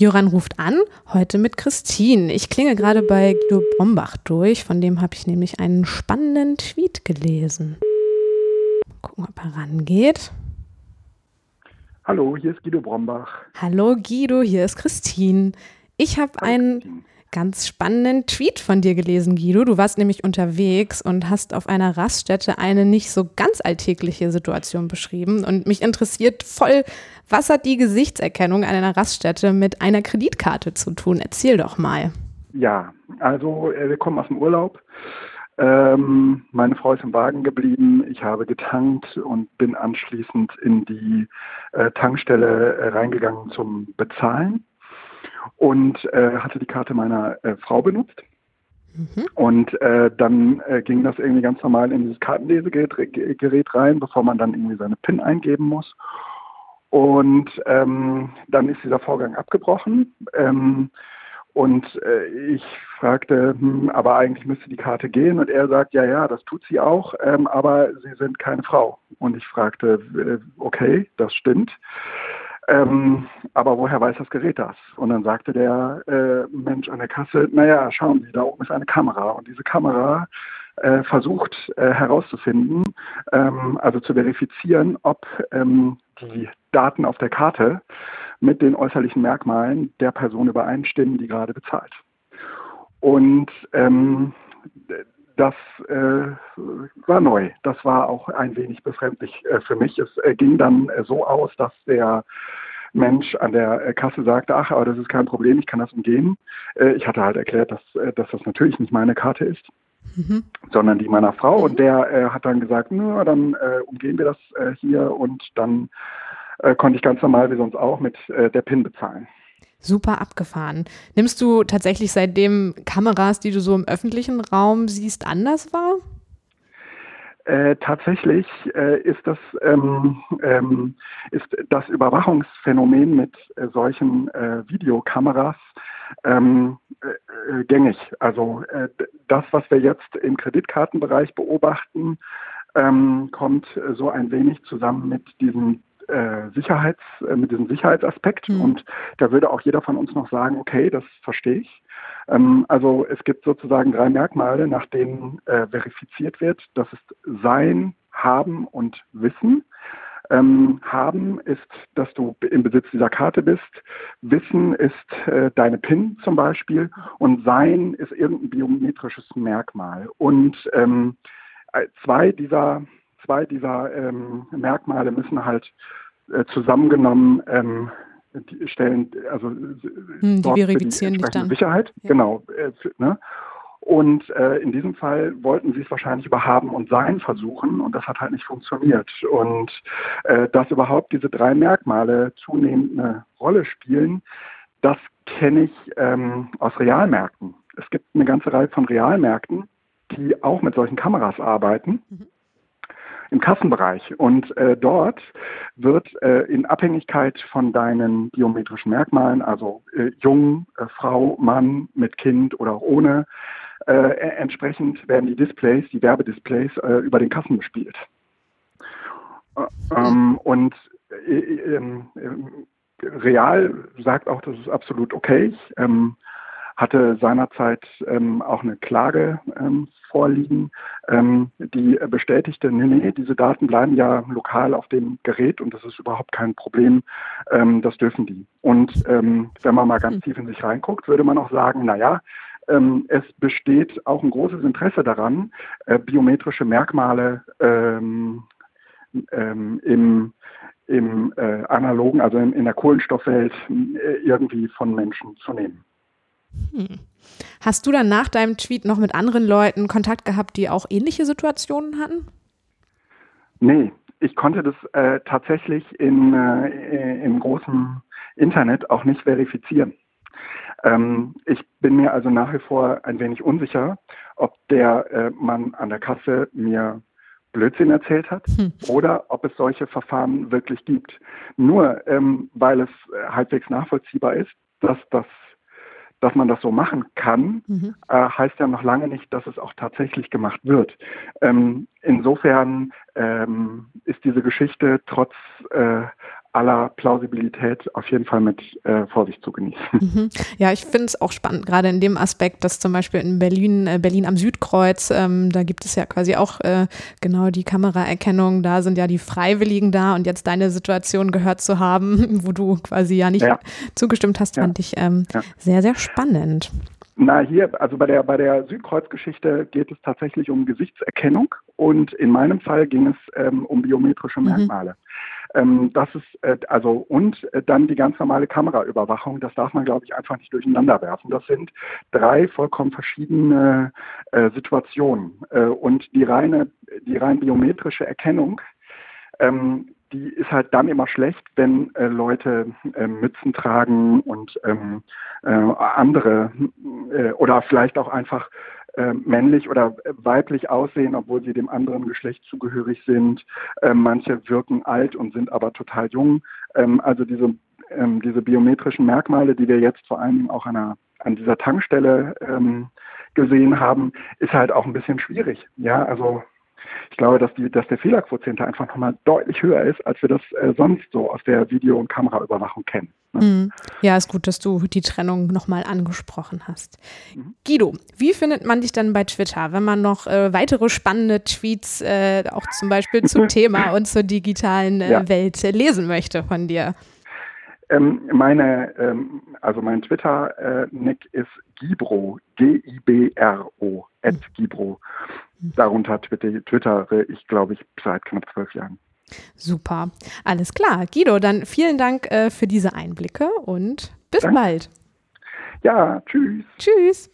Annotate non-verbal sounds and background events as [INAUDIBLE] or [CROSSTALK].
Joran ruft an, heute mit Christine. Ich klinge gerade bei Guido Brombach durch, von dem habe ich nämlich einen spannenden Tweet gelesen. Mal gucken, ob er rangeht. Hallo, hier ist Guido Brombach. Hallo Guido, hier ist Christine. Ich habe einen ganz spannenden Tweet von dir gelesen, Guido. Du warst nämlich unterwegs und hast auf einer Raststätte eine nicht so ganz alltägliche Situation beschrieben. Und mich interessiert voll, was hat die Gesichtserkennung an einer Raststätte mit einer Kreditkarte zu tun? Erzähl doch mal. Ja, also äh, wir kommen aus dem Urlaub. Ähm, meine Frau ist im Wagen geblieben. Ich habe getankt und bin anschließend in die äh, Tankstelle äh, reingegangen zum Bezahlen und äh, hatte die Karte meiner äh, Frau benutzt. Mhm. Und äh, dann äh, ging das irgendwie ganz normal in dieses Kartenlesegerät Gerät rein, bevor man dann irgendwie seine PIN eingeben muss. Und ähm, dann ist dieser Vorgang abgebrochen. Ähm, und äh, ich fragte, hm, aber eigentlich müsste die Karte gehen. Und er sagt, ja, ja, das tut sie auch, ähm, aber Sie sind keine Frau. Und ich fragte, okay, das stimmt. Ähm, aber woher weiß das Gerät das? Und dann sagte der äh, Mensch an der Kasse, naja, schauen Sie, da oben ist eine Kamera. Und diese Kamera äh, versucht äh, herauszufinden, ähm, also zu verifizieren, ob ähm, die Daten auf der Karte mit den äußerlichen Merkmalen der Person übereinstimmen, die gerade bezahlt. Und ähm, das äh, war neu. Das war auch ein wenig befremdlich äh, für mich. Es äh, ging dann äh, so aus, dass der Mensch an der äh, Kasse sagte, ach, aber das ist kein Problem, ich kann das umgehen. Äh, ich hatte halt erklärt, dass, dass das natürlich nicht meine Karte ist, mhm. sondern die meiner Frau. Und der hat dann gesagt, na, dann umgehen wir das hier und dann konnte ich ganz normal wie sonst auch mit der PIN bezahlen. Super abgefahren. Nimmst du tatsächlich seitdem Kameras, die du so im öffentlichen Raum siehst, anders wahr? Äh, tatsächlich äh, ist, das, ähm, ähm, ist das Überwachungsphänomen mit äh, solchen äh, Videokameras ähm, äh, gängig. Also äh, das, was wir jetzt im Kreditkartenbereich beobachten, ähm, kommt so ein wenig zusammen mit diesen äh, Sicherheits, äh, mit diesem Sicherheitsaspekt. Mhm. Und da würde auch jeder von uns noch sagen, okay, das verstehe ich. Ähm, also es gibt sozusagen drei Merkmale, nach denen äh, verifiziert wird. Das ist Sein, Haben und Wissen. Ähm, haben ist, dass du im Besitz dieser Karte bist. Wissen ist äh, deine PIN zum Beispiel. Und Sein ist irgendein biometrisches Merkmal. Und ähm, äh, zwei dieser zwei dieser ähm, Merkmale müssen halt äh, zusammengenommen ähm, die stellen, also hm, die verifizieren die dann. Sicherheit, ja. genau. Äh, ne? Und äh, in diesem Fall wollten sie es wahrscheinlich über Haben und Sein versuchen und das hat halt nicht funktioniert. Und äh, dass überhaupt diese drei Merkmale zunehmend eine Rolle spielen, das kenne ich ähm, aus Realmärkten. Es gibt eine ganze Reihe von Realmärkten, die auch mit solchen Kameras arbeiten. Mhm im Kassenbereich. Und äh, dort wird äh, in Abhängigkeit von deinen biometrischen Merkmalen, also äh, jung, äh, Frau, Mann, mit Kind oder auch ohne, äh, e-, entsprechend werden die Displays, die Werbedisplays äh, über den Kassen bespielt. Ähm, und ähm, Real sagt auch, das ist absolut okay. Ähm, hatte seinerzeit ähm, auch eine Klage ähm, vorliegen, ähm, die bestätigte, nee, nee, diese Daten bleiben ja lokal auf dem Gerät und das ist überhaupt kein Problem, ähm, das dürfen die. Und ähm, wenn man mal ganz hm. tief in sich reinguckt, würde man auch sagen, naja, ähm, es besteht auch ein großes Interesse daran, äh, biometrische Merkmale ähm, im, im äh, analogen, also in, in der Kohlenstoffwelt äh, irgendwie von Menschen zu nehmen. Hm. Hast du dann nach deinem Tweet noch mit anderen Leuten Kontakt gehabt, die auch ähnliche Situationen hatten? Nee, ich konnte das äh, tatsächlich in, äh, im großen Internet auch nicht verifizieren. Ähm, ich bin mir also nach wie vor ein wenig unsicher, ob der äh, Mann an der Kasse mir Blödsinn erzählt hat hm. oder ob es solche Verfahren wirklich gibt. Nur ähm, weil es äh, halbwegs nachvollziehbar ist, dass das dass man das so machen kann, mhm. äh, heißt ja noch lange nicht, dass es auch tatsächlich gemacht wird. Ähm, insofern ähm, ist diese Geschichte trotz äh, aller Plausibilität auf jeden Fall mit äh, Vorsicht zu genießen. Mhm. Ja, ich finde es auch spannend, gerade in dem Aspekt, dass zum Beispiel in Berlin, äh, Berlin am Südkreuz, ähm, da gibt es ja quasi auch äh, genau die Kameraerkennung, da sind ja die Freiwilligen da und jetzt deine Situation gehört zu haben, [LAUGHS] wo du quasi ja nicht ja. zugestimmt hast, fand ja. ich ähm, ja. sehr, sehr spannend. Na, hier, also bei der, bei der Südkreuz-Geschichte geht es tatsächlich um Gesichtserkennung und in meinem Fall ging es ähm, um biometrische mhm. Merkmale. Mhm. Ähm, das ist, äh, also, und äh, dann die ganz normale Kameraüberwachung, das darf man, glaube ich, einfach nicht durcheinander werfen. Das sind drei vollkommen verschiedene äh, Situationen. Äh, und die reine, die rein biometrische Erkennung, ähm, die ist halt dann immer schlecht, wenn äh, Leute äh, Mützen tragen und ähm, äh, andere äh, oder vielleicht auch einfach äh, männlich oder weiblich aussehen, obwohl sie dem anderen Geschlecht zugehörig sind. Äh, manche wirken alt und sind aber total jung. Ähm, also diese, ähm, diese biometrischen Merkmale, die wir jetzt vor allem auch an, einer, an dieser Tankstelle ähm, gesehen haben, ist halt auch ein bisschen schwierig. Ja, also ich glaube, dass, die, dass der Fehlerquotient einfach nochmal deutlich höher ist, als wir das äh, sonst so aus der Video- und Kameraüberwachung kennen. Ne? Mhm. Ja, ist gut, dass du die Trennung nochmal angesprochen hast. Mhm. Guido, wie findet man dich dann bei Twitter, wenn man noch äh, weitere spannende Tweets äh, auch zum Beispiel zum [LAUGHS] Thema und zur digitalen äh, ja. Welt lesen möchte von dir? Ähm, meine, ähm, also mein Twitter-Nick ist Gibro, G-I-B-R-O, at mhm. Gibro. Darunter twitter, twittere ich, glaube ich, seit knapp zwölf Jahren. Super, alles klar. Guido, dann vielen Dank äh, für diese Einblicke und bis Danke. bald. Ja, tschüss. Tschüss.